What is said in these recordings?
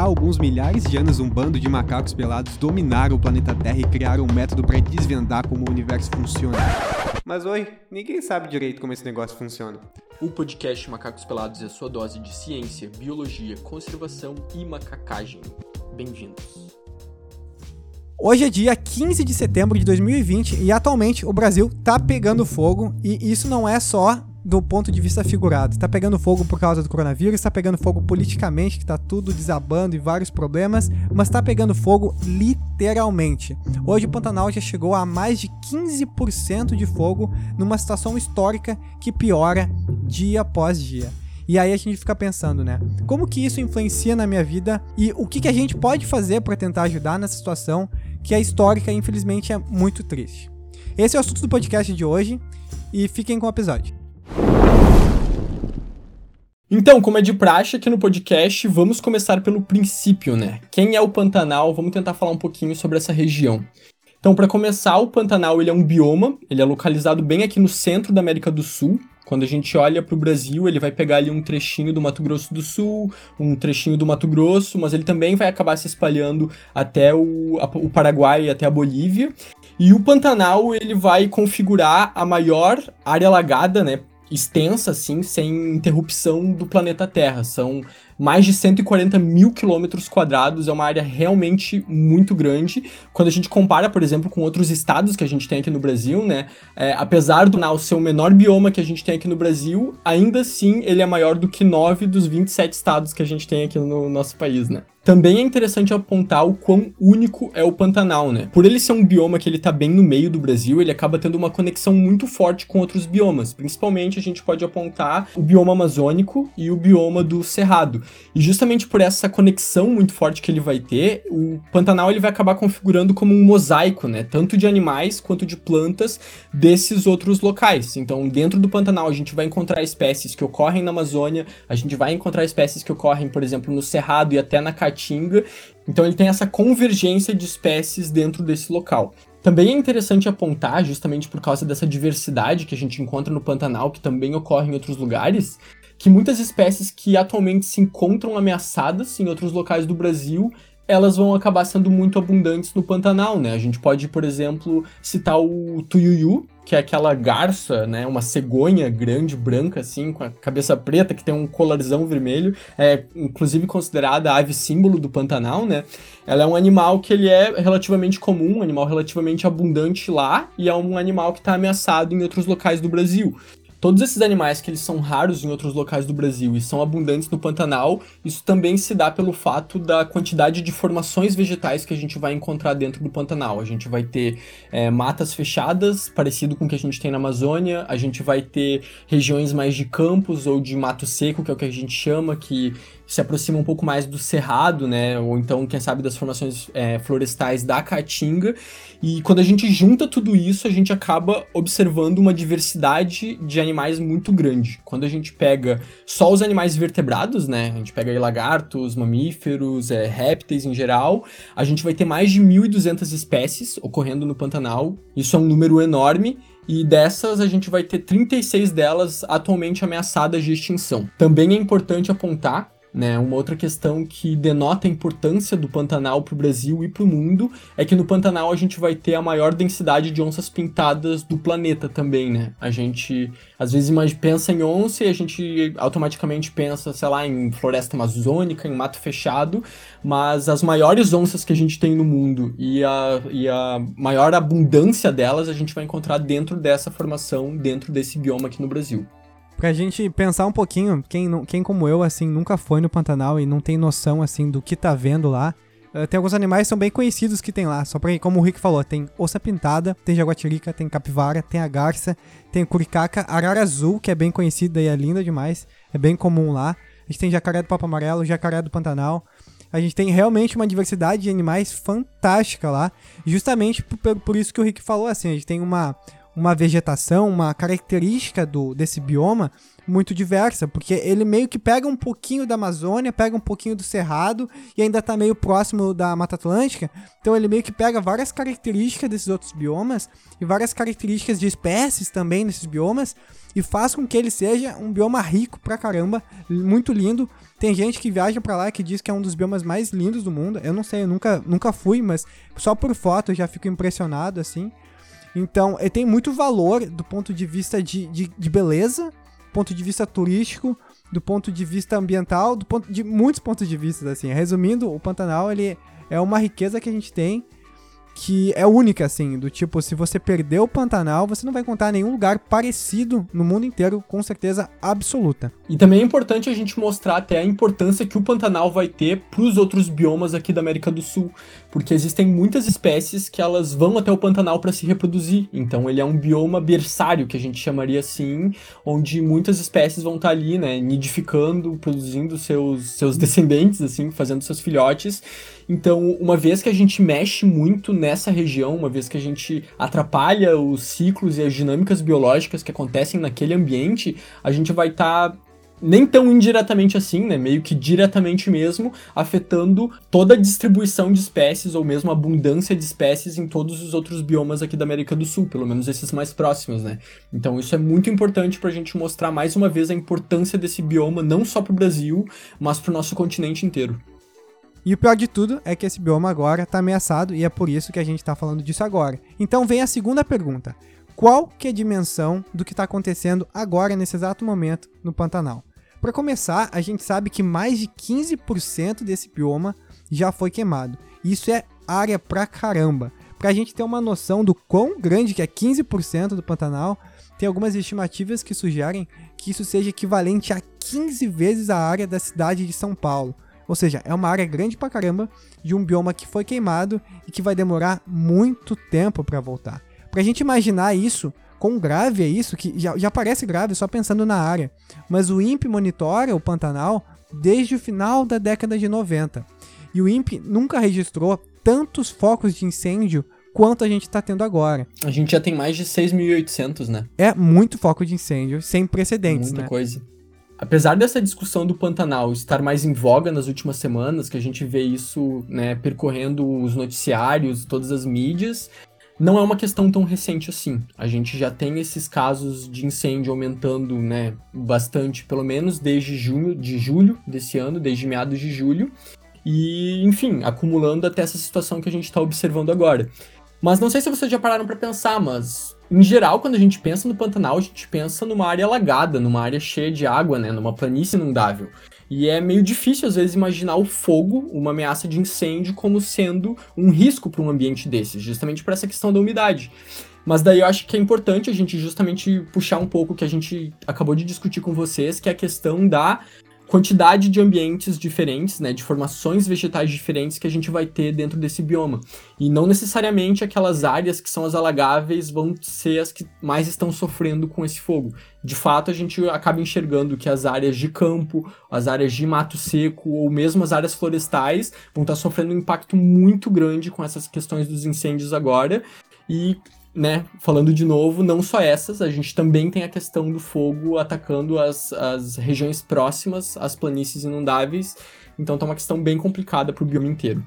Há alguns milhares de anos, um bando de macacos pelados dominaram o planeta Terra e criaram um método para desvendar como o universo funciona. Mas oi, ninguém sabe direito como esse negócio funciona. O podcast Macacos Pelados é sua dose de ciência, biologia, conservação e macacagem. Bem-vindos. Hoje é dia 15 de setembro de 2020 e atualmente o Brasil tá pegando fogo e isso não é só do ponto de vista figurado. Está pegando fogo por causa do coronavírus, está pegando fogo politicamente, que está tudo desabando e vários problemas, mas está pegando fogo literalmente. Hoje o Pantanal já chegou a mais de 15% de fogo numa situação histórica que piora dia após dia. E aí a gente fica pensando, né? Como que isso influencia na minha vida e o que, que a gente pode fazer para tentar ajudar nessa situação que é histórica e infelizmente é muito triste. Esse é o assunto do podcast de hoje e fiquem com o episódio. Então, como é de praxe aqui no podcast, vamos começar pelo princípio, né? Quem é o Pantanal? Vamos tentar falar um pouquinho sobre essa região. Então, para começar, o Pantanal ele é um bioma, ele é localizado bem aqui no centro da América do Sul. Quando a gente olha para o Brasil, ele vai pegar ali um trechinho do Mato Grosso do Sul, um trechinho do Mato Grosso, mas ele também vai acabar se espalhando até o, a, o Paraguai, até a Bolívia. E o Pantanal ele vai configurar a maior área alagada, né, extensa, assim, sem interrupção do planeta Terra. São mais de 140 mil quilômetros quadrados, é uma área realmente muito grande. Quando a gente compara, por exemplo, com outros estados que a gente tem aqui no Brasil, né? É, apesar do Nau ser o menor bioma que a gente tem aqui no Brasil, ainda assim ele é maior do que 9 dos 27 estados que a gente tem aqui no nosso país, né? Também é interessante apontar o quão único é o Pantanal, né? Por ele ser um bioma que ele tá bem no meio do Brasil, ele acaba tendo uma conexão muito forte com outros biomas. Principalmente a gente pode apontar o bioma amazônico e o bioma do Cerrado. E justamente por essa conexão muito forte que ele vai ter, o Pantanal ele vai acabar configurando como um mosaico, né? Tanto de animais quanto de plantas desses outros locais. Então, dentro do Pantanal a gente vai encontrar espécies que ocorrem na Amazônia, a gente vai encontrar espécies que ocorrem, por exemplo, no Cerrado e até na Caatinga. Então ele tem essa convergência de espécies dentro desse local. Também é interessante apontar, justamente por causa dessa diversidade que a gente encontra no Pantanal, que também ocorre em outros lugares, que muitas espécies que atualmente se encontram ameaçadas em outros locais do Brasil elas vão acabar sendo muito abundantes no Pantanal, né? A gente pode, por exemplo, citar o tuiuiu, que é aquela garça, né? Uma cegonha grande, branca, assim, com a cabeça preta, que tem um colarzão vermelho. É, inclusive, considerada a ave símbolo do Pantanal, né? Ela é um animal que ele é relativamente comum, um animal relativamente abundante lá, e é um animal que está ameaçado em outros locais do Brasil. Todos esses animais que eles são raros em outros locais do Brasil e são abundantes no Pantanal, isso também se dá pelo fato da quantidade de formações vegetais que a gente vai encontrar dentro do Pantanal. A gente vai ter é, matas fechadas, parecido com o que a gente tem na Amazônia, a gente vai ter regiões mais de campos ou de mato seco, que é o que a gente chama, que se aproxima um pouco mais do cerrado, né? Ou então, quem sabe, das formações é, florestais da Caatinga. E quando a gente junta tudo isso, a gente acaba observando uma diversidade de animais muito grande. Quando a gente pega só os animais vertebrados, né? A gente pega aí lagartos, mamíferos, é, répteis em geral, a gente vai ter mais de 1.200 espécies ocorrendo no Pantanal. Isso é um número enorme. E dessas, a gente vai ter 36 delas atualmente ameaçadas de extinção. Também é importante apontar né? Uma outra questão que denota a importância do Pantanal para o Brasil e para o mundo é que no Pantanal a gente vai ter a maior densidade de onças pintadas do planeta também, né? A gente às vezes pensa em onça e a gente automaticamente pensa, sei lá, em floresta amazônica, em mato fechado, mas as maiores onças que a gente tem no mundo e a, e a maior abundância delas a gente vai encontrar dentro dessa formação, dentro desse bioma aqui no Brasil pra gente pensar um pouquinho, quem, quem como eu, assim, nunca foi no Pantanal e não tem noção, assim, do que tá vendo lá, uh, tem alguns animais que são bem conhecidos que tem lá, só pra, como o Rick falou, tem onça pintada, tem jaguatirica, tem capivara, tem a garça, tem curicaca, arara azul, que é bem conhecida e é linda demais, é bem comum lá, a gente tem jacaré do papo amarelo, jacaré do Pantanal, a gente tem realmente uma diversidade de animais fantástica lá, justamente por, por isso que o Rick falou, assim, a gente tem uma uma vegetação, uma característica do, desse bioma muito diversa, porque ele meio que pega um pouquinho da Amazônia, pega um pouquinho do Cerrado e ainda tá meio próximo da Mata Atlântica. Então ele meio que pega várias características desses outros biomas e várias características de espécies também nesses biomas e faz com que ele seja um bioma rico pra caramba, muito lindo. Tem gente que viaja para lá que diz que é um dos biomas mais lindos do mundo. Eu não sei, eu nunca, nunca fui, mas só por foto eu já fico impressionado assim. Então, ele tem muito valor do ponto de vista de, de, de beleza, ponto de vista turístico, do ponto de vista ambiental, do ponto de muitos pontos de vista, assim. Resumindo, o Pantanal, ele é uma riqueza que a gente tem que é única, assim, do tipo, se você perdeu o Pantanal, você não vai encontrar nenhum lugar parecido no mundo inteiro, com certeza absoluta. E também é importante a gente mostrar até a importância que o Pantanal vai ter para os outros biomas aqui da América do Sul, porque existem muitas espécies que elas vão até o Pantanal para se reproduzir. Então ele é um bioma berçário, que a gente chamaria assim, onde muitas espécies vão estar tá ali, né, nidificando, produzindo seus, seus descendentes, assim, fazendo seus filhotes. Então, uma vez que a gente mexe muito nessa região, uma vez que a gente atrapalha os ciclos e as dinâmicas biológicas que acontecem naquele ambiente, a gente vai estar tá nem tão indiretamente assim, né? Meio que diretamente mesmo, afetando toda a distribuição de espécies ou mesmo a abundância de espécies em todos os outros biomas aqui da América do Sul, pelo menos esses mais próximos, né? Então isso é muito importante para a gente mostrar mais uma vez a importância desse bioma não só para o Brasil, mas para o nosso continente inteiro. E o pior de tudo é que esse bioma agora está ameaçado e é por isso que a gente está falando disso agora. Então vem a segunda pergunta. Qual que é a dimensão do que está acontecendo agora, nesse exato momento, no Pantanal? Para começar, a gente sabe que mais de 15% desse bioma já foi queimado. Isso é área pra caramba. Para a gente ter uma noção do quão grande que é 15% do Pantanal, tem algumas estimativas que sugerem que isso seja equivalente a 15 vezes a área da cidade de São Paulo. Ou seja, é uma área grande pra caramba de um bioma que foi queimado e que vai demorar muito tempo para voltar. Pra gente imaginar isso, quão grave é isso, que já, já parece grave só pensando na área. Mas o INPE monitora o Pantanal desde o final da década de 90. E o INPE nunca registrou tantos focos de incêndio quanto a gente está tendo agora. A gente já tem mais de 6.800, né? É muito foco de incêndio, sem precedentes, Muita né? coisa. Apesar dessa discussão do Pantanal estar mais em voga nas últimas semanas, que a gente vê isso né, percorrendo os noticiários, todas as mídias, não é uma questão tão recente assim. A gente já tem esses casos de incêndio aumentando né, bastante, pelo menos desde junho, de julho desse ano, desde meados de julho, e, enfim, acumulando até essa situação que a gente está observando agora. Mas não sei se vocês já pararam para pensar, mas em geral, quando a gente pensa no Pantanal, a gente pensa numa área alagada, numa área cheia de água, né, numa planície inundável. E é meio difícil às vezes imaginar o fogo, uma ameaça de incêndio, como sendo um risco para um ambiente desses, justamente por essa questão da umidade. Mas daí eu acho que é importante a gente justamente puxar um pouco o que a gente acabou de discutir com vocês, que é a questão da quantidade de ambientes diferentes, né, de formações vegetais diferentes que a gente vai ter dentro desse bioma. E não necessariamente aquelas áreas que são as alagáveis vão ser as que mais estão sofrendo com esse fogo. De fato, a gente acaba enxergando que as áreas de campo, as áreas de mato seco ou mesmo as áreas florestais vão estar sofrendo um impacto muito grande com essas questões dos incêndios agora. E né, falando de novo, não só essas, a gente também tem a questão do fogo atacando as, as regiões próximas às planícies inundáveis, então tá uma questão bem complicada para o bioma inteiro.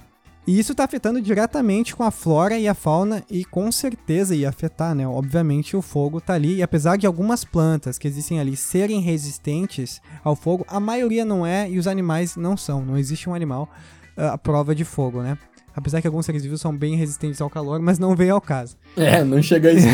E isso está afetando diretamente com a flora e a fauna e com certeza ia afetar, né? Obviamente o fogo tá ali e apesar de algumas plantas que existem ali serem resistentes ao fogo, a maioria não é e os animais não são. Não existe um animal uh, à prova de fogo, né? Apesar que alguns seres vivos são bem resistentes ao calor, mas não veio ao caso. É, não chega a isso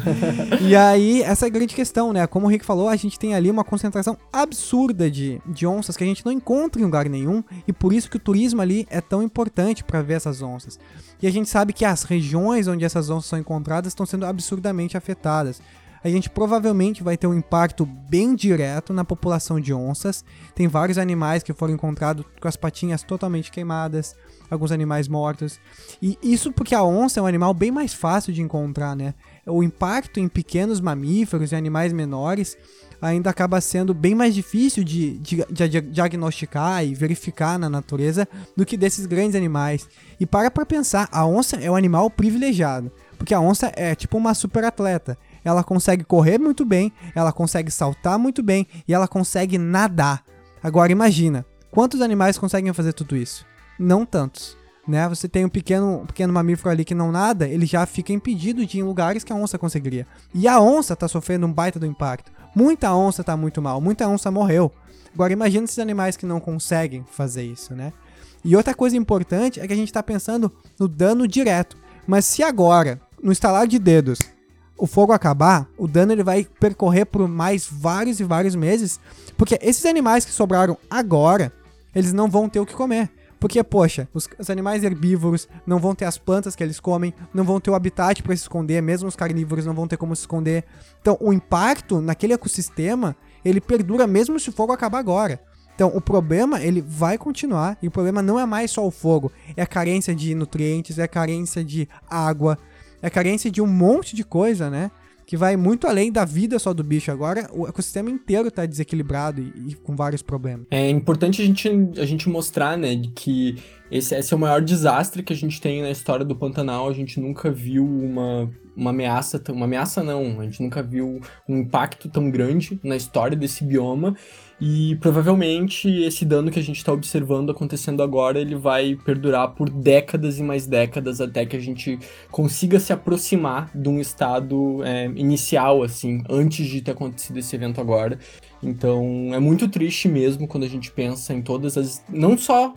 e aí, essa é a grande questão, né? Como o Rick falou, a gente tem ali uma concentração absurda de, de onças que a gente não encontra em lugar nenhum, e por isso que o turismo ali é tão importante para ver essas onças. E a gente sabe que as regiões onde essas onças são encontradas estão sendo absurdamente afetadas a gente provavelmente vai ter um impacto bem direto na população de onças. Tem vários animais que foram encontrados com as patinhas totalmente queimadas, alguns animais mortos. E isso porque a onça é um animal bem mais fácil de encontrar, né? O impacto em pequenos mamíferos e animais menores ainda acaba sendo bem mais difícil de, de, de, diagnosticar e verificar na natureza do que desses grandes animais. E para pra pensar, a onça é um animal privilegiado, porque a onça é tipo uma super atleta ela consegue correr muito bem, ela consegue saltar muito bem e ela consegue nadar. Agora imagina, quantos animais conseguem fazer tudo isso? Não tantos. Né? Você tem um pequeno, um pequeno mamífero ali que não nada, ele já fica impedido de ir em lugares que a onça conseguiria. E a onça está sofrendo um baita do impacto. Muita onça está muito mal, muita onça morreu. Agora imagina esses animais que não conseguem fazer isso, né? E outra coisa importante é que a gente está pensando no dano direto. Mas se agora, no estalar de dedos, o fogo acabar, o dano ele vai percorrer por mais vários e vários meses, porque esses animais que sobraram agora, eles não vão ter o que comer. Porque, poxa, os, os, animais herbívoros não vão ter as plantas que eles comem, não vão ter o habitat para se esconder, mesmo os carnívoros não vão ter como se esconder. Então, o impacto naquele ecossistema, ele perdura mesmo se o fogo acabar agora. Então, o problema, ele vai continuar, e o problema não é mais só o fogo, é a carência de nutrientes, é a carência de água, é a carência de um monte de coisa, né? Que vai muito além da vida só do bicho. Agora o ecossistema inteiro está desequilibrado e, e, com vários problemas. É importante a gente, a gente mostrar, né, que esse, esse é o maior desastre que a gente tem na história do Pantanal. A gente nunca viu uma, uma ameaça, uma ameaça não, a gente nunca viu um impacto tão grande na história desse bioma. E provavelmente esse dano que a gente está observando acontecendo agora, ele vai perdurar por décadas e mais décadas até que a gente consiga se aproximar de um estado é, inicial, assim, antes de ter acontecido esse evento agora. Então é muito triste mesmo quando a gente pensa em todas as. Não só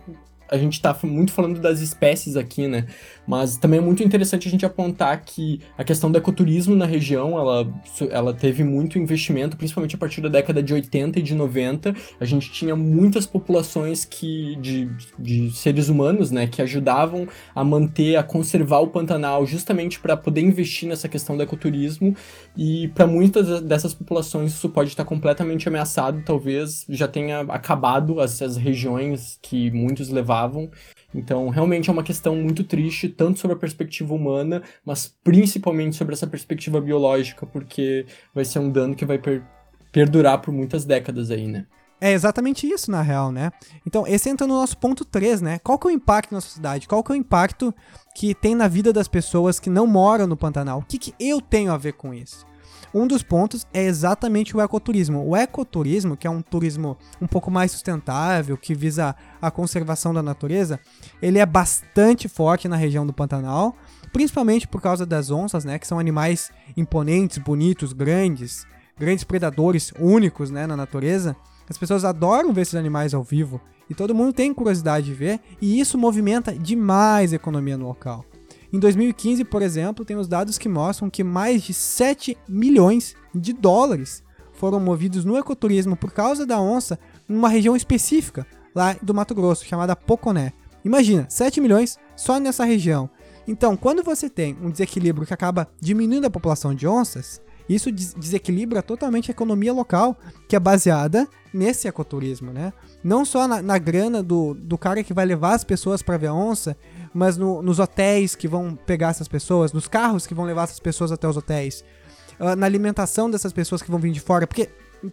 a gente está muito falando das espécies aqui, né? Mas também é muito interessante a gente apontar que a questão do ecoturismo na região, ela, ela teve muito investimento, principalmente a partir da década de 80 e de 90. A gente tinha muitas populações que, de, de seres humanos, né, que ajudavam a manter, a conservar o Pantanal, justamente para poder investir nessa questão do ecoturismo. E para muitas dessas populações isso pode estar completamente ameaçado, talvez já tenha acabado essas regiões que muitos levavam. Então, realmente é uma questão muito triste, tanto sobre a perspectiva humana, mas principalmente sobre essa perspectiva biológica, porque vai ser um dano que vai per perdurar por muitas décadas aí, né? É exatamente isso, na real, né? Então, esse entra no nosso ponto 3, né? Qual que é o impacto na sociedade? Qual que é o impacto que tem na vida das pessoas que não moram no Pantanal? O que, que eu tenho a ver com isso? Um dos pontos é exatamente o ecoturismo. O ecoturismo, que é um turismo um pouco mais sustentável, que visa a conservação da natureza, ele é bastante forte na região do Pantanal, principalmente por causa das onças, né, que são animais imponentes, bonitos, grandes, grandes predadores únicos, né, na natureza. As pessoas adoram ver esses animais ao vivo e todo mundo tem curiosidade de ver, e isso movimenta demais a economia no local. Em 2015, por exemplo, tem os dados que mostram que mais de 7 milhões de dólares foram movidos no ecoturismo por causa da onça numa região específica lá do Mato Grosso, chamada Poconé. Imagina, 7 milhões só nessa região. Então, quando você tem um desequilíbrio que acaba diminuindo a população de onças, isso desequilibra totalmente a economia local, que é baseada nesse ecoturismo, né? Não só na, na grana do, do cara que vai levar as pessoas para ver a onça, mas no, nos hotéis que vão pegar essas pessoas, nos carros que vão levar essas pessoas até os hotéis, uh, na alimentação dessas pessoas que vão vir de fora, porque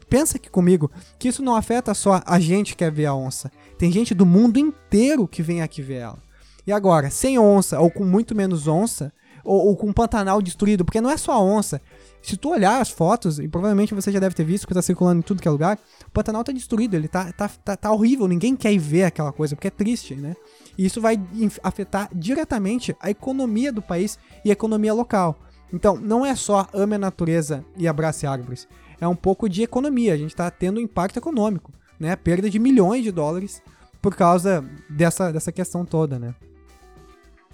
pensa aqui comigo que isso não afeta só a gente que quer ver a onça. Tem gente do mundo inteiro que vem aqui ver ela. E agora, sem onça ou com muito menos onça, ou, ou com Pantanal destruído, porque não é só a onça. Se tu olhar as fotos, e provavelmente você já deve ter visto que tá circulando em tudo que é lugar, o Pantanal tá destruído, ele tá, tá, tá, tá horrível, ninguém quer ir ver aquela coisa, porque é triste, né? E isso vai afetar diretamente a economia do país e a economia local. Então, não é só ame a natureza e abrace árvores. É um pouco de economia. A gente está tendo um impacto econômico, né? Perda de milhões de dólares por causa dessa, dessa questão toda, né?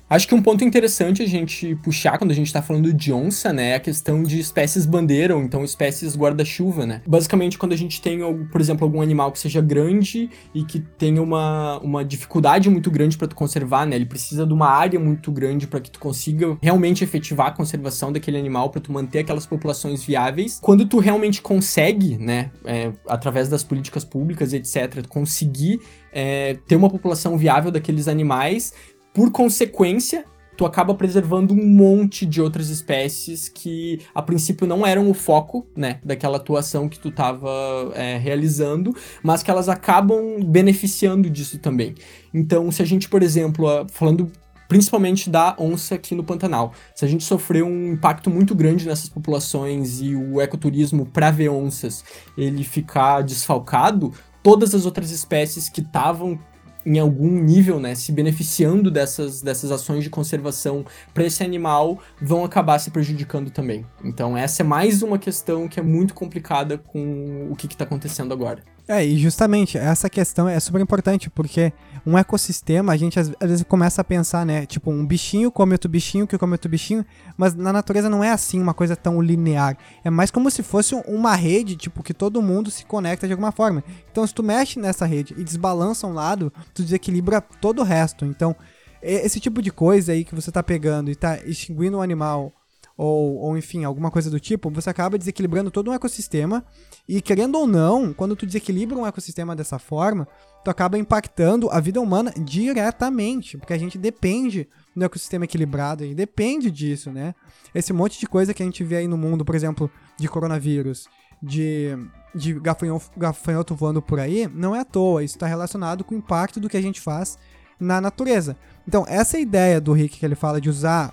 Acho que um ponto interessante a gente puxar quando a gente tá falando de onça, né, é a questão de espécies bandeira, ou então espécies guarda-chuva, né? Basicamente, quando a gente tem, por exemplo, algum animal que seja grande e que tenha uma, uma dificuldade muito grande para tu conservar, né? Ele precisa de uma área muito grande para que tu consiga realmente efetivar a conservação daquele animal, para tu manter aquelas populações viáveis. Quando tu realmente consegue, né, é, através das políticas públicas, etc., conseguir é, ter uma população viável daqueles animais, por consequência, tu acaba preservando um monte de outras espécies que a princípio não eram o foco, né, daquela atuação que tu estava é, realizando, mas que elas acabam beneficiando disso também. Então, se a gente, por exemplo, falando principalmente da onça aqui no Pantanal. Se a gente sofrer um impacto muito grande nessas populações e o ecoturismo para ver onças ele ficar desfalcado, todas as outras espécies que estavam em algum nível, né, se beneficiando dessas, dessas ações de conservação para esse animal, vão acabar se prejudicando também. Então essa é mais uma questão que é muito complicada com o que está acontecendo agora. É, e justamente essa questão é super importante, porque um ecossistema, a gente às, vezes começa a pensar, né? Tipo, um bichinho come outro bichinho, que come outro bichinho, mas na natureza não é assim, uma coisa tão linear. É mais como se fosse uma rede, tipo, que todo mundo se conecta de alguma forma. Então, se tu mexe nessa rede e desbalança um lado, tu desequilibra todo o resto. Então, esse tipo de coisa aí que você tá pegando e tá extinguindo um animal ou, ou enfim, alguma coisa do tipo, você acaba desequilibrando todo um ecossistema. E querendo ou não, quando tu desequilibra um ecossistema dessa forma, tu acaba impactando a vida humana diretamente, porque a gente depende do ecossistema equilibrado e depende disso, né? Esse monte de coisa que a gente vê aí no mundo, por exemplo, de coronavírus, de, de gafanhoto, gafanhoto voando por aí, não é à toa. Isso está relacionado com o impacto do que a gente faz na natureza. Então, essa ideia do Rick que ele fala de usar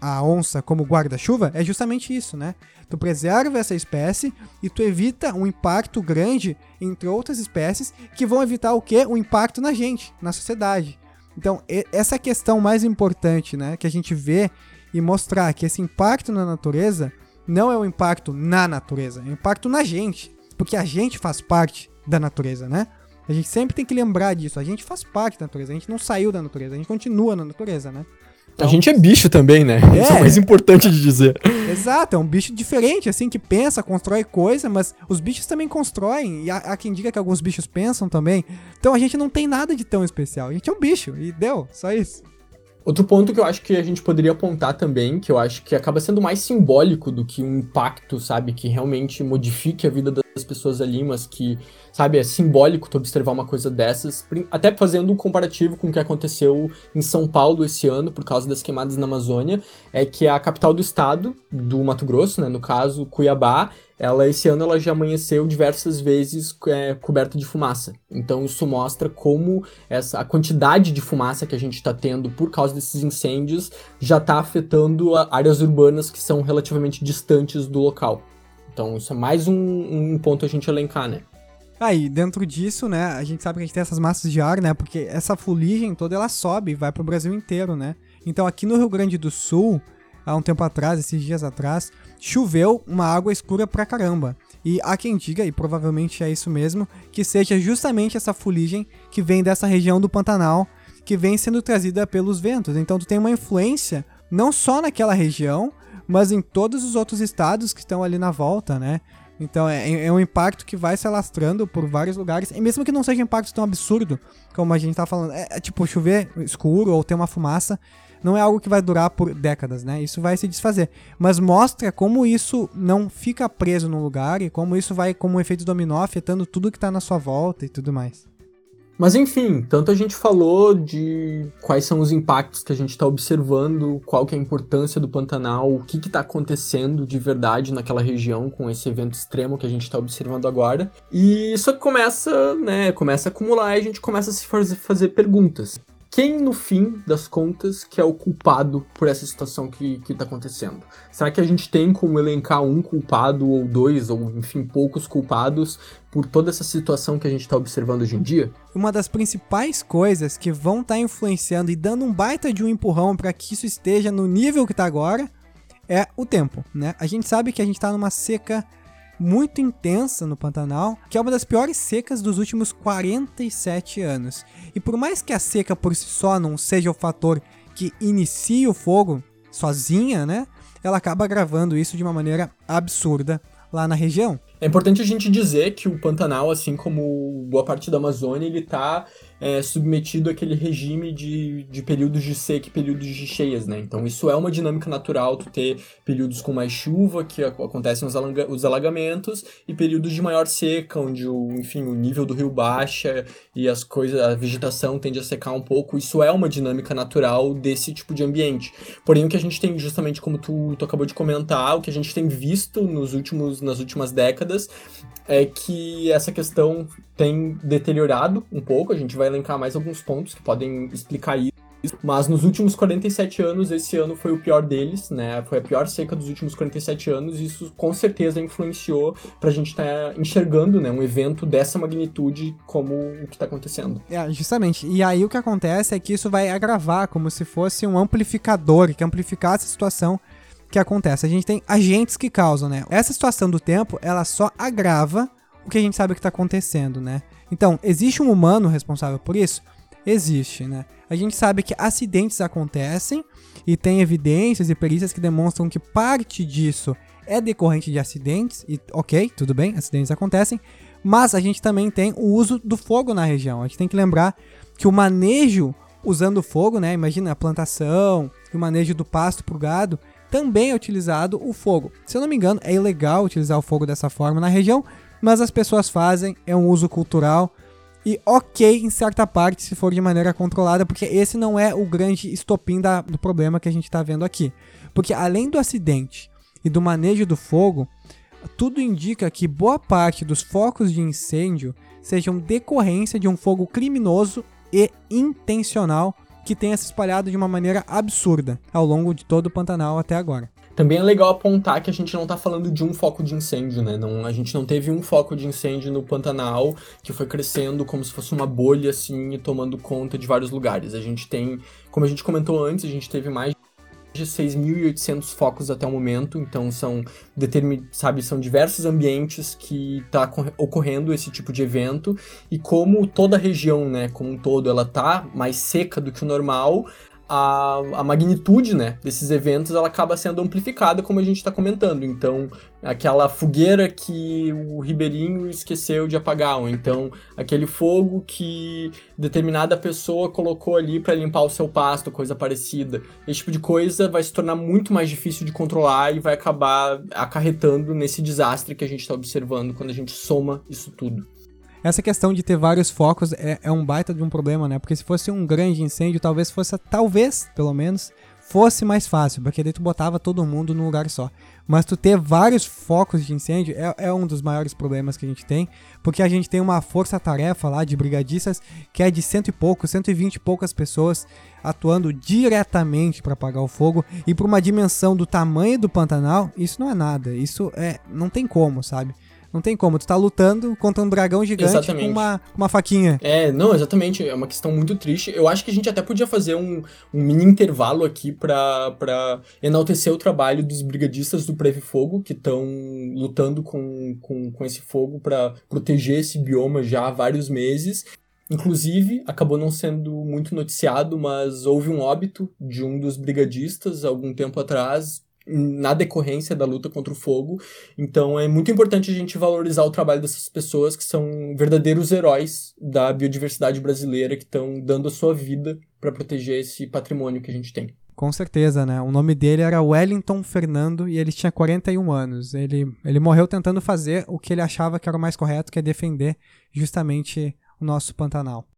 a, a onça como guarda-chuva é justamente isso, né? Tu preserva essa espécie e tu evita um impacto grande entre outras espécies que vão evitar o quê? O impacto na gente, na sociedade. Então, essa é questão mais importante, né? Que a gente vê e mostrar que esse impacto na natureza não é um impacto na natureza, é um impacto na gente. Porque a gente faz parte da natureza, né? A gente sempre tem que lembrar disso. A gente faz parte da natureza. A gente não saiu da natureza. A gente continua na natureza, né? Então, a gente é bicho também, né? É, Isso é o mais importante de dizer. Exato, é um bicho diferente, assim, que pensa, constrói coisa, mas os bichos também constroem. E há, há, quem diga que alguns bichos pensam também. Então a gente não tem nada de tão especial. A gente é um bicho, e deu, só isso. Outro ponto que eu acho que a gente poderia apontar também, que eu acho que acaba sendo mais simbólico do que um impacto, sabe, que realmente modifique a vida das pessoas ali, mas que, sabe, é simbólico tu observar uma coisa dessas, até fazendo um comparativo com o que aconteceu em São Paulo esse ano, por causa das queimadas na Amazônia, é que a capital do estado, do Mato Grosso, né, no caso Cuiabá, ela esse ano ela já amanheceu diversas vezes é, coberta de fumaça. Então isso mostra como essa a quantidade de fumaça que a gente está tendo por causa desses incêndios já está afetando áreas urbanas que são relativamente distantes do local. Então isso é mais um, um ponto a gente elencar, né? Aí, ah, dentro disso, né, a gente sabe que a gente tem essas massas de ar, né, porque essa fuligem toda ela sobe e vai pro Brasil inteiro, né? Então aqui no Rio Grande do Sul, há um tempo atrás, esses dias atrás, choveu uma água escura pra caramba. E há quem diga, e provavelmente é isso mesmo, que seja justamente essa fuligem que vem dessa região do Pantanal, que vem sendo trazida pelos ventos. Então tu tem uma influência não só naquela região, mas em todos os outros estados que estão ali na volta, né? Então é, é, um impacto que vai se alastrando por vários lugares. E mesmo que não seja um impacto tão absurdo como a gente tá falando, é, é tipo chover escuro ou ter uma fumaça, não é algo que vai durar por décadas, né? Isso vai se desfazer. Mas mostra como isso não fica preso no lugar e como isso vai, como um efeito dominó, afetando tudo que tá na sua volta e tudo mais. Mas enfim, tanto a gente falou de quais são os impactos que a gente está observando, qual que é a importância do Pantanal, o que está acontecendo de verdade naquela região com esse evento extremo que a gente está observando agora. E isso começa, né, começa a acumular e a gente começa a se fazer, fazer perguntas quem no fim das contas que é o culpado por essa situação que, que tá acontecendo? Será que a gente tem como elencar um culpado ou dois, ou enfim, poucos culpados por toda essa situação que a gente está observando hoje em dia? Uma das principais coisas que vão estar tá influenciando e dando um baita de um empurrão para que isso esteja no nível que está agora é o tempo, né? A gente sabe que a gente está numa seca muito intensa no Pantanal, que é uma das piores secas dos últimos 47 anos. E por mais que a seca por si só não seja o fator que inicie o fogo sozinha, né? Ela acaba agravando isso de uma maneira absurda lá na região. É importante a gente dizer que o Pantanal, assim como boa parte da Amazônia, ele está é, submetido àquele regime de, de períodos de seca e períodos de cheias, né? Então isso é uma dinâmica natural, tu ter períodos com mais chuva, que acontecem os, os alagamentos, e períodos de maior seca, onde o, enfim, o nível do rio baixa e as coisas, a vegetação tende a secar um pouco. Isso é uma dinâmica natural desse tipo de ambiente. Porém, o que a gente tem, justamente como tu, tu acabou de comentar, o que a gente tem visto nos últimos, nas últimas décadas é que essa questão tem deteriorado um pouco. A gente vai elencar mais alguns pontos que podem explicar isso. Mas nos últimos 47 anos, esse ano foi o pior deles, né? Foi a pior seca dos últimos 47 anos, e isso com certeza influenciou pra gente estar tá enxergando, né, um evento dessa magnitude como o que tá acontecendo. É, justamente. E aí o que acontece é que isso vai agravar, como se fosse um amplificador que amplificasse a situação que acontece. A gente tem agentes que causam, né? Essa situação do tempo, ela só agrava o que a gente sabe que tá acontecendo, né? Então, existe um humano responsável por isso? Existe, né? A gente sabe que acidentes acontecem e tem evidências e perícias que demonstram que parte disso é decorrente de acidentes, e ok, tudo bem, acidentes acontecem, mas a gente também tem o uso do fogo na região. A gente tem que lembrar que o manejo usando fogo, né? Imagina a plantação, o manejo do pasto pro gado, também é utilizado o fogo. Se eu não me engano, é ilegal utilizar o fogo dessa forma na região, mas as pessoas fazem, é um uso cultural e ok em certa parte se for de maneira controlada, porque esse não é o grande estopim da, do problema que a gente está vendo aqui. Porque além do acidente e do manejo do fogo, tudo indica que boa parte dos focos de incêndio sejam decorrência de um fogo criminoso e intencional que tenha se espalhado de uma maneira absurda ao longo de todo o Pantanal até agora. Também é legal apontar que a gente não está falando de um foco de incêndio, né? Não, a gente não teve um foco de incêndio no Pantanal que foi crescendo como se fosse uma bolha assim e tomando conta de vários lugares. A gente tem, como a gente comentou antes, a gente teve mais de 6.800 focos até o momento, então são sabe, são diversos ambientes que está ocorrendo esse tipo de evento e como toda a região, né, como um todo, ela tá mais seca do que o normal, a, a magnitude né, desses eventos ela acaba sendo amplificada, como a gente está comentando. Então, aquela fogueira que o Ribeirinho esqueceu de apagar, ou então aquele fogo que determinada pessoa colocou ali para limpar o seu pasto, coisa parecida. Esse tipo de coisa vai se tornar muito mais difícil de controlar e vai acabar acarretando nesse desastre que a gente está observando quando a gente soma isso tudo. Essa questão de ter vários focos é, é, um baita de um problema, né? Porque se fosse um grande incêndio, talvez fosse, talvez, pelo menos, fosse mais fácil, porque daí tu botava todo mundo num lugar só. Mas tu ter vários focos de incêndio é, é um dos maiores problemas que a gente tem, porque a gente tem uma força-tarefa lá de brigadistas que é de cento e pouco, cento e vinte e poucas pessoas atuando diretamente para apagar o fogo e por uma dimensão do tamanho do Pantanal, isso não é nada, isso é não tem como, sabe? Não tem como, tu tá lutando contra um dragão gigante exatamente. com uma, uma faquinha. É, não, exatamente, é uma questão muito triste. Eu acho que a gente até podia fazer um, um mini intervalo aqui pra, pra enaltecer o trabalho dos brigadistas do Preve Fogo, que estão lutando com, com, com esse fogo para proteger esse bioma já há vários meses. Inclusive, acabou não sendo muito noticiado, mas houve um óbito de um dos brigadistas algum tempo atrás na decorrência da luta contra o fogo. Então é muito importante a gente valorizar o trabalho dessas pessoas que são verdadeiros heróis da biodiversidade brasileira, que estão dando a sua vida para proteger esse patrimônio que a gente tem. Com certeza, né? O nome dele era Wellington Fernando e ele tinha 41 anos. Ele, ele morreu tentando fazer o que ele achava que era o mais correto, que é defender justamente o nosso Pantanal.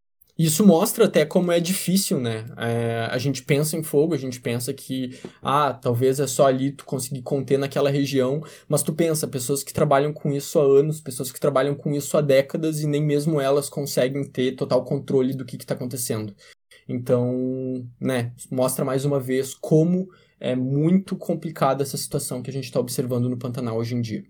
Isso mostra até como é difícil, né? É, a gente pensa em fogo, a gente pensa que, ah, talvez é só ali tu conseguir conter naquela região, mas tu pensa, pessoas que trabalham com isso há anos, pessoas que trabalham com isso há décadas e nem mesmo elas conseguem ter total controle do que está acontecendo. Então, né, mostra mais uma vez como é muito complicada essa situação que a gente está observando no Pantanal hoje em dia.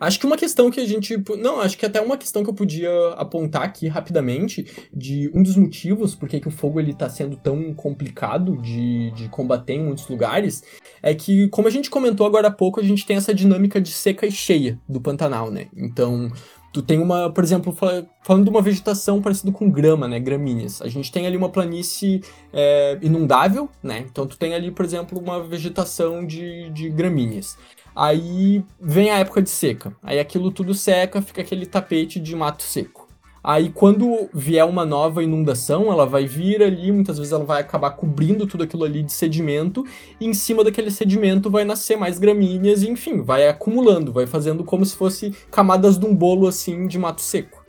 Acho que uma questão que a gente. Não, acho que até uma questão que eu podia apontar aqui rapidamente, de um dos motivos por que o fogo ele tá sendo tão complicado de, de combater em muitos lugares, é que, como a gente comentou agora há pouco, a gente tem essa dinâmica de seca e cheia do Pantanal, né? Então, tu tem uma, por exemplo, falando de uma vegetação parecida com grama, né, gramíneas. A gente tem ali uma planície é, inundável, né? Então tu tem ali, por exemplo, uma vegetação de, de gramíneas. Aí vem a época de seca. Aí aquilo tudo seca, fica aquele tapete de mato seco. Aí quando vier uma nova inundação, ela vai vir ali, muitas vezes ela vai acabar cobrindo tudo aquilo ali de sedimento, e em cima daquele sedimento vai nascer mais gramíneas, e enfim, vai acumulando, vai fazendo como se fosse camadas de um bolo assim de mato seco.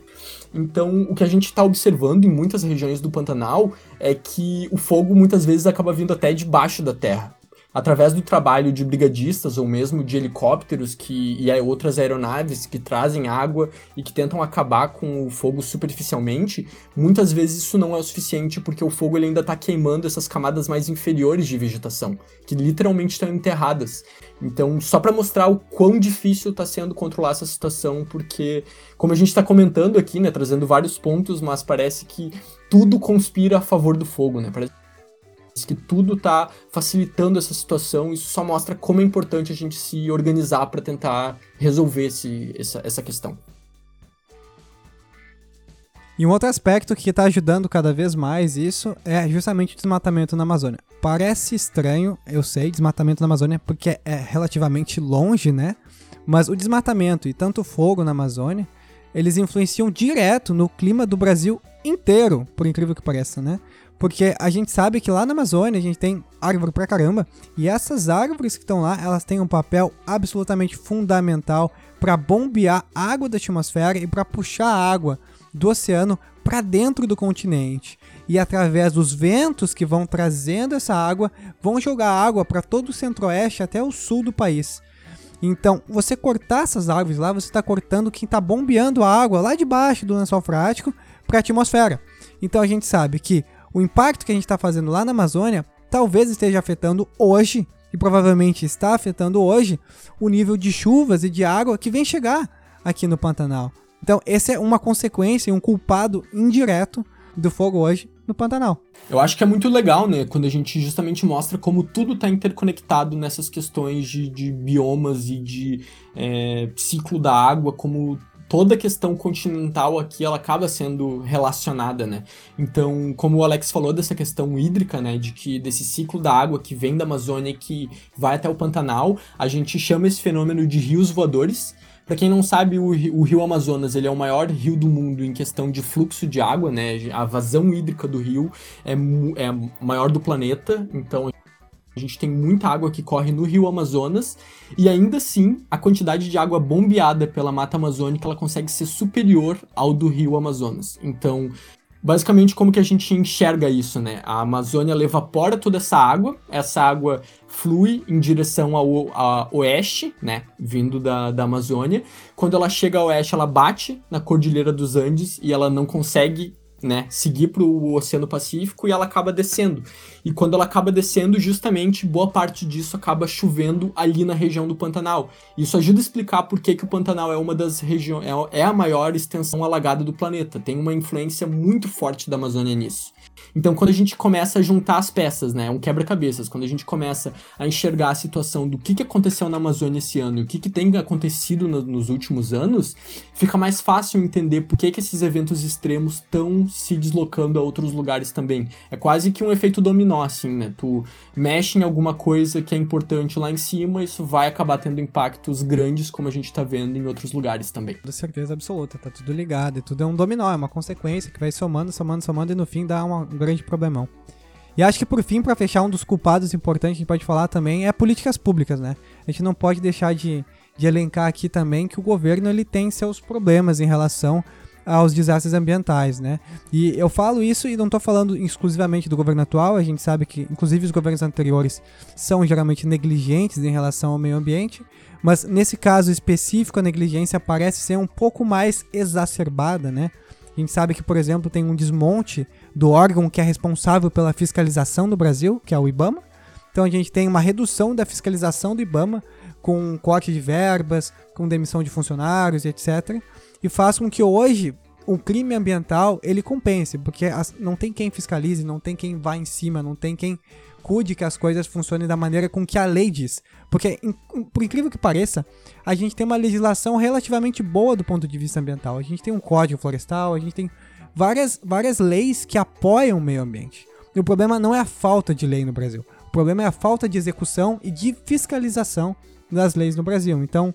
Então, o que a gente está observando em muitas regiões do Pantanal é que o fogo muitas vezes acaba vindo até debaixo da terra. Através do trabalho de brigadistas ou mesmo de helicópteros que, e outras aeronaves que trazem água e que tentam acabar com o fogo superficialmente, muitas vezes isso não é o suficiente porque o fogo ele ainda está queimando essas camadas mais inferiores de vegetação, que literalmente estão enterradas. Então, só para mostrar o quão difícil está sendo controlar essa situação, porque, como a gente está comentando aqui, né, trazendo vários pontos, mas parece que tudo conspira a favor do fogo, né? Parece que tudo está facilitando essa situação. Isso só mostra como é importante a gente se organizar para tentar resolver esse, essa, essa questão. E um outro aspecto que está ajudando cada vez mais isso é justamente o desmatamento na Amazônia. Parece estranho, eu sei, desmatamento na Amazônia, porque é relativamente longe, né? Mas o desmatamento e tanto fogo na Amazônia, eles influenciam direto no clima do Brasil inteiro, por incrível que pareça, né? Porque a gente sabe que lá na Amazônia a gente tem árvore pra caramba, e essas árvores que estão lá, elas têm um papel absolutamente fundamental para bombear água da atmosfera e para puxar água do oceano para dentro do continente. E através dos ventos que vão trazendo essa água, vão jogar água para todo o centro-oeste até o sul do país. Então, você cortar essas árvores lá, você está cortando quem está bombeando a água lá de baixo do lençol freático para a atmosfera. Então a gente sabe que o impacto que a gente está fazendo lá na Amazônia talvez esteja afetando hoje, e provavelmente está afetando hoje, o nível de chuvas e de água que vem chegar aqui no Pantanal. Então, essa é uma consequência e um culpado indireto do fogo hoje no Pantanal. Eu acho que é muito legal, né, quando a gente justamente mostra como tudo está interconectado nessas questões de, de biomas e de é, ciclo da água, como toda a questão continental aqui ela acaba sendo relacionada, né? Então, como o Alex falou dessa questão hídrica, né, de que desse ciclo da água que vem da Amazônia e que vai até o Pantanal, a gente chama esse fenômeno de rios voadores. Para quem não sabe, o, o, rio Amazonas ele é o maior rio do mundo em questão de fluxo de água, né? A vazão hídrica do rio é, é maior do planeta, então a gente tem muita água que corre no rio Amazonas e ainda assim a quantidade de água bombeada pela mata amazônica ela consegue ser superior ao do rio Amazonas. Então, basicamente como que a gente enxerga isso, né? A Amazônia evapora toda essa água, essa água flui em direção ao, ao oeste, né? Vindo da, da Amazônia. Quando ela chega ao oeste, ela bate na Cordilheira dos Andes e ela não consegue né, seguir para o Oceano Pacífico e ela acaba descendo. E quando ela acaba descendo, justamente boa parte disso acaba chovendo ali na região do Pantanal. Isso ajuda a explicar por que, que o Pantanal é uma das regiões, é, é a maior extensão alagada do planeta. Tem uma influência muito forte da Amazônia nisso. Então, quando a gente começa a juntar as peças, né, um quebra-cabeças, quando a gente começa a enxergar a situação do que, que aconteceu na Amazônia esse ano e o que, que tem acontecido no, nos últimos anos, fica mais fácil entender por que, que esses eventos extremos estão se deslocando a outros lugares também. É quase que um efeito dominó, assim, né? Tu mexe em alguma coisa que é importante lá em cima, isso vai acabar tendo impactos grandes, como a gente tá vendo em outros lugares também. Com certeza absoluta, tá tudo ligado, e tudo é um dominó, é uma consequência que vai somando, somando, somando, e no fim dá uma, um grande problemão. E acho que por fim, para fechar, um dos culpados importantes que a gente pode falar também é políticas públicas, né? A gente não pode deixar de, de elencar aqui também que o governo ele tem seus problemas em relação aos desastres ambientais, né? E eu falo isso e não estou falando exclusivamente do governo atual, a gente sabe que, inclusive, os governos anteriores são geralmente negligentes em relação ao meio ambiente, mas nesse caso específico a negligência parece ser um pouco mais exacerbada, né? A gente sabe que, por exemplo, tem um desmonte do órgão que é responsável pela fiscalização do Brasil, que é o IBAMA. Então a gente tem uma redução da fiscalização do IBAMA com corte de verbas, com demissão de funcionários, etc e faz com que hoje o crime ambiental ele compense, porque não tem quem fiscalize, não tem quem vá em cima, não tem quem cuide que as coisas funcionem da maneira com que a lei diz. Porque, por incrível que pareça, a gente tem uma legislação relativamente boa do ponto de vista ambiental. A gente tem um código florestal, a gente tem várias, várias leis que apoiam o meio ambiente. E o problema não é a falta de lei no Brasil. O problema é a falta de execução e de fiscalização das leis no Brasil. Então,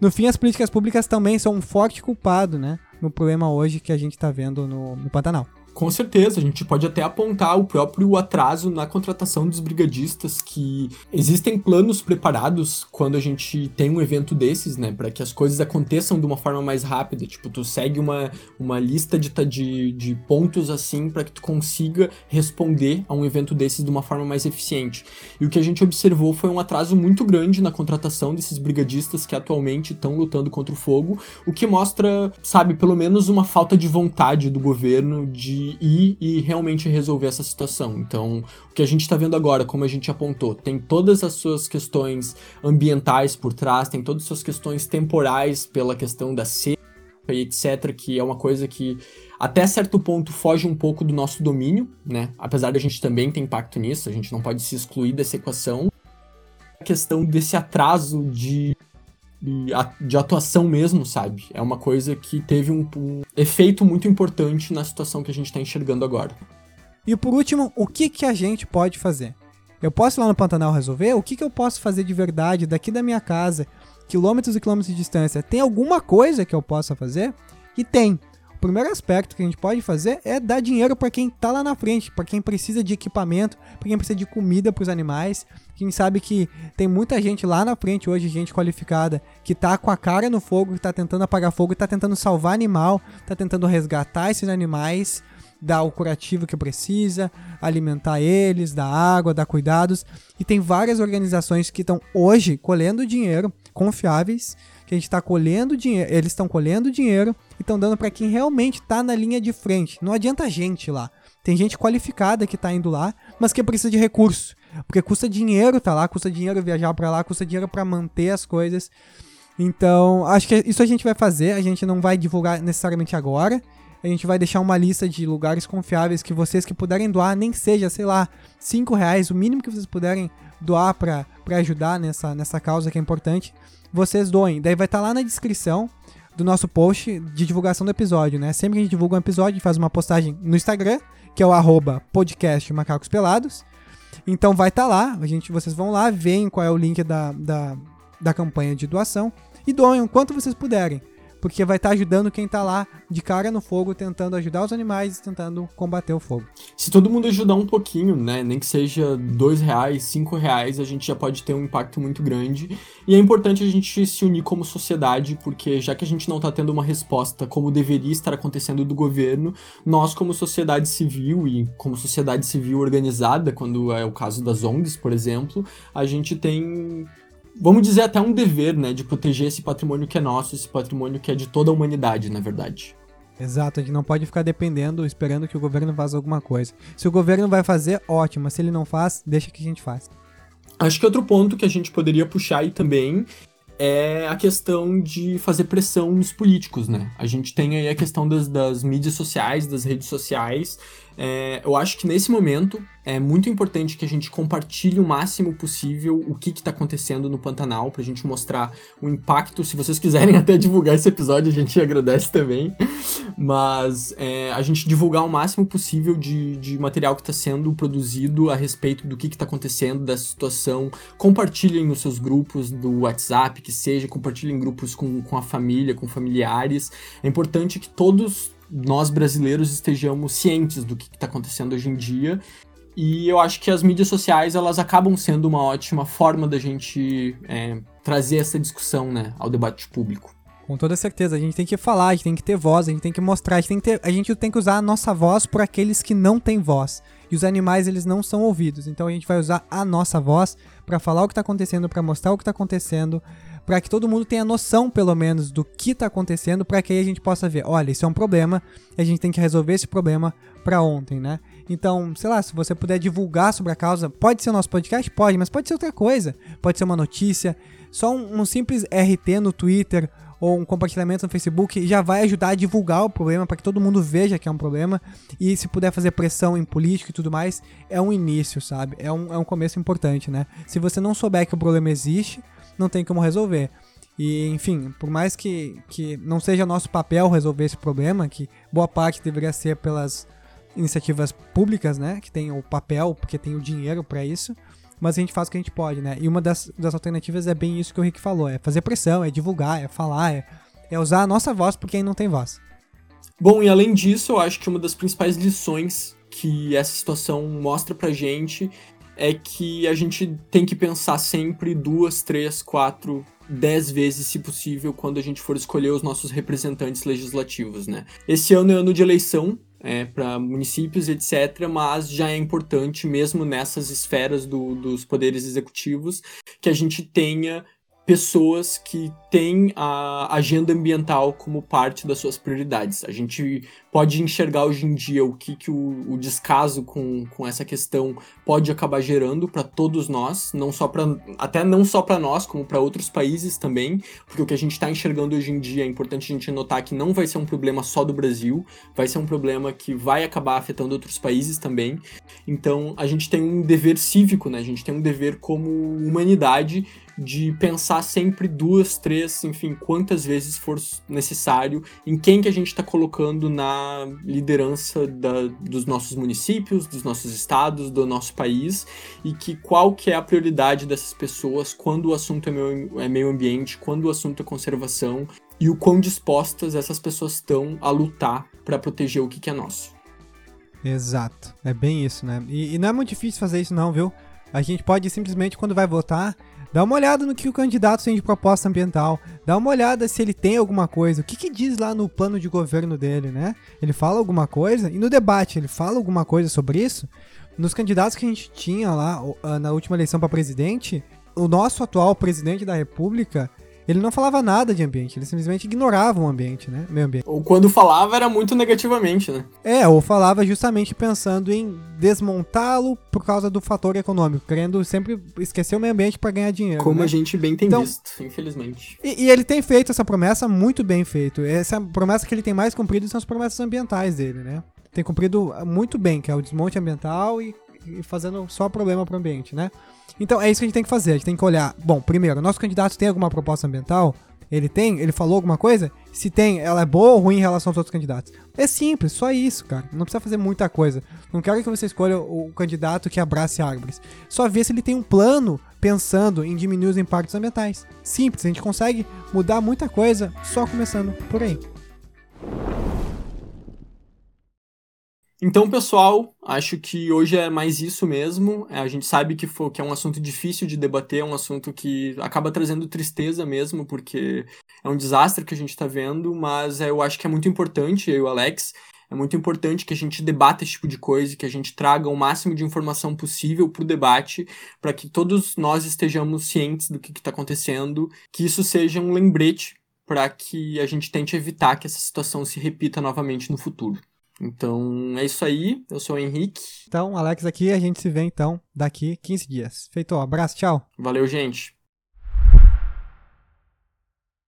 no fim, as políticas públicas também são um forte culpado, né? No problema hoje que a gente está vendo no, no Pantanal. Com certeza, a gente pode até apontar o próprio atraso na contratação dos brigadistas, que existem planos preparados quando a gente tem um evento desses, né, para que as coisas aconteçam de uma forma mais rápida. Tipo, tu segue uma, uma lista de, de, de pontos assim para que tu consiga responder a um evento desses de uma forma mais eficiente. E o que a gente observou foi um atraso muito grande na contratação desses brigadistas que atualmente estão lutando contra o fogo, o que mostra, sabe, pelo menos uma falta de vontade do governo de ir e realmente resolver essa situação. Então, o que a gente está vendo agora, como a gente apontou, tem todas as suas questões ambientais por trás, tem todas as suas questões temporais pela questão da seca e etc, que é uma coisa que até certo ponto foge um pouco do nosso domínio, né? Apesar de a gente também ter impacto nisso, a gente não pode se excluir dessa equação. A questão desse atraso de de atuação mesmo, sabe? É uma coisa que teve um, um efeito muito importante na situação que a gente está enxergando agora. E por último, o que, que a gente pode fazer? Eu posso ir lá no Pantanal resolver? O que, que eu posso fazer de verdade daqui da minha casa, quilômetros e quilômetros de distância? Tem alguma coisa que eu possa fazer? E tem primeiro aspecto que a gente pode fazer é dar dinheiro para quem tá lá na frente, para quem precisa de equipamento, para quem precisa de comida para os animais. Quem sabe que tem muita gente lá na frente hoje, gente qualificada, que tá com a cara no fogo, que tá tentando apagar fogo, tá tentando salvar animal, tá tentando resgatar esses animais, dar o curativo que precisa, alimentar eles, dar água, dar cuidados. E tem várias organizações que estão hoje colhendo dinheiro confiáveis que a gente está colhendo dinheiro, eles estão colhendo dinheiro e estão dando para quem realmente está na linha de frente. Não adianta gente lá. Tem gente qualificada que está indo lá, mas que precisa de recurso, porque custa dinheiro tá lá, custa dinheiro viajar para lá, custa dinheiro para manter as coisas. Então, acho que isso a gente vai fazer, a gente não vai divulgar necessariamente agora. A gente vai deixar uma lista de lugares confiáveis que vocês que puderem doar, nem seja, sei lá, 5 reais, o mínimo que vocês puderem doar para ajudar nessa, nessa causa que é importante vocês doem. Daí vai estar tá lá na descrição do nosso post de divulgação do episódio, né? Sempre que a gente divulga um episódio, a gente faz uma postagem no Instagram, que é o arroba podcast Macacos Pelados. Então vai estar tá lá, a gente, vocês vão lá, veem qual é o link da, da, da campanha de doação e doem o quanto vocês puderem porque vai estar tá ajudando quem tá lá de cara no fogo, tentando ajudar os animais, tentando combater o fogo. Se todo mundo ajudar um pouquinho, né, nem que seja dois reais, cinco reais, a gente já pode ter um impacto muito grande. E é importante a gente se unir como sociedade, porque já que a gente não tá tendo uma resposta como deveria estar acontecendo do governo, nós como sociedade civil e como sociedade civil organizada, quando é o caso das ONGs, por exemplo, a gente tem vamos dizer, até um dever, né, de proteger esse patrimônio que é nosso, esse patrimônio que é de toda a humanidade, na verdade. Exato, a gente não pode ficar dependendo, esperando que o governo faça alguma coisa. Se o governo vai fazer, ótimo, se ele não faz, deixa que a gente faça. Acho que outro ponto que a gente poderia puxar aí também é a questão de fazer pressão nos políticos, né? A gente tem aí a questão das, das mídias sociais, das redes sociais, é, eu acho que nesse momento é muito importante que a gente compartilhe o máximo possível o que está acontecendo no Pantanal, para a gente mostrar o impacto. Se vocês quiserem até divulgar esse episódio, a gente agradece também. Mas é, a gente divulgar o máximo possível de, de material que está sendo produzido a respeito do que está acontecendo, dessa situação. Compartilhem nos seus grupos do WhatsApp, que seja, compartilhem em grupos com, com a família, com familiares. É importante que todos nós brasileiros estejamos cientes do que está acontecendo hoje em dia. E eu acho que as mídias sociais elas acabam sendo uma ótima forma da gente é, trazer essa discussão né, ao debate público. Com toda certeza, a gente tem que falar, a gente tem que ter voz, a gente tem que mostrar, a gente tem que, ter, a gente tem que usar a nossa voz por aqueles que não têm voz. E os animais, eles não são ouvidos. Então a gente vai usar a nossa voz para falar o que está acontecendo, para mostrar o que está acontecendo, para que todo mundo tenha noção, pelo menos, do que está acontecendo, para que aí a gente possa ver, olha, isso é um problema, a gente tem que resolver esse problema para ontem, né? Então, sei lá, se você puder divulgar sobre a causa, pode ser o nosso podcast? Pode, mas pode ser outra coisa. Pode ser uma notícia, só um, um simples RT no Twitter ou um compartilhamento no Facebook já vai ajudar a divulgar o problema para que todo mundo veja que é um problema. E se puder fazer pressão em político e tudo mais, é um início, sabe? É um, é um começo importante, né? Se você não souber que o problema existe, não tem como resolver. E, enfim, por mais que, que não seja nosso papel resolver esse problema, que boa parte deveria ser pelas iniciativas públicas, né? Que tem o papel, porque tem o dinheiro para isso. Mas a gente faz o que a gente pode, né? E uma das, das alternativas é bem isso que o Rick falou: é fazer pressão, é divulgar, é falar, é, é usar a nossa voz por quem não tem voz. Bom, e além disso, eu acho que uma das principais lições que essa situação mostra pra gente é que a gente tem que pensar sempre duas, três, quatro, dez vezes, se possível, quando a gente for escolher os nossos representantes legislativos, né? Esse ano é ano de eleição, é, para municípios, etc., mas já é importante, mesmo nessas esferas do, dos poderes executivos, que a gente tenha pessoas que têm a agenda ambiental como parte das suas prioridades. A gente pode enxergar hoje em dia o que, que o, o descaso com, com essa questão pode acabar gerando para todos nós, não só para até não só para nós, como para outros países também, porque o que a gente está enxergando hoje em dia é importante a gente notar que não vai ser um problema só do Brasil, vai ser um problema que vai acabar afetando outros países também. Então a gente tem um dever cívico, né? A gente tem um dever como humanidade de pensar sempre duas, três, enfim, quantas vezes for necessário em quem que a gente está colocando na liderança da, dos nossos municípios, dos nossos estados, do nosso país e que qual que é a prioridade dessas pessoas quando o assunto é meio, é meio ambiente, quando o assunto é conservação e o quão dispostas essas pessoas estão a lutar para proteger o que, que é nosso. Exato, é bem isso, né? E, e não é muito difícil fazer isso não, viu? A gente pode simplesmente, quando vai votar, Dá uma olhada no que o candidato tem de proposta ambiental. Dá uma olhada se ele tem alguma coisa. O que, que diz lá no plano de governo dele, né? Ele fala alguma coisa? E no debate, ele fala alguma coisa sobre isso? Nos candidatos que a gente tinha lá ah, na última eleição para presidente, o nosso atual presidente da República, ele não falava nada de ambiente, ele simplesmente ignorava o ambiente, né? Meio ambiente. Ou quando falava era muito negativamente, né? É, ou falava justamente pensando em desmontá-lo por causa do fator econômico, querendo sempre esquecer o meio ambiente para ganhar dinheiro. Como né? a gente bem tem então, visto, infelizmente. E, e, ele tem feito essa promessa muito bem feito. Essa promessa que ele tem mais cumprido são as promessas ambientais dele, né? Tem cumprido muito bem, que é o desmonte ambiental e, e fazendo só problema para o ambiente, né? Então é isso que a gente tem que fazer. A gente tem que olhar. Bom, primeiro, nosso candidato tem alguma proposta ambiental? Ele tem? Ele falou alguma coisa? Se tem, ela é boa ou ruim em relação aos outros candidatos? É simples, só isso, cara. Não precisa fazer muita coisa. Não quero que você escolha o candidato que abrace árvores. Só ver se ele tem um plano pensando em diminuir os impactos ambientais. Simples, a gente consegue mudar muita coisa só começando por aí. Então, pessoal, acho que hoje é mais isso mesmo. É, a gente sabe que, for, que é um assunto difícil de debater, é um assunto que acaba trazendo tristeza mesmo, porque é um desastre que a gente está vendo, mas eu acho que é muito importante, eu e o Alex, é muito importante que a gente debata esse tipo de coisa, que a gente traga o máximo de informação possível para o debate, para que todos nós estejamos cientes do que está acontecendo, que isso seja um lembrete para que a gente tente evitar que essa situação se repita novamente no futuro. Então é isso aí. Eu sou o Henrique. Então, Alex aqui, a gente se vê então daqui 15 dias. Feito, um abraço, tchau. Valeu, gente.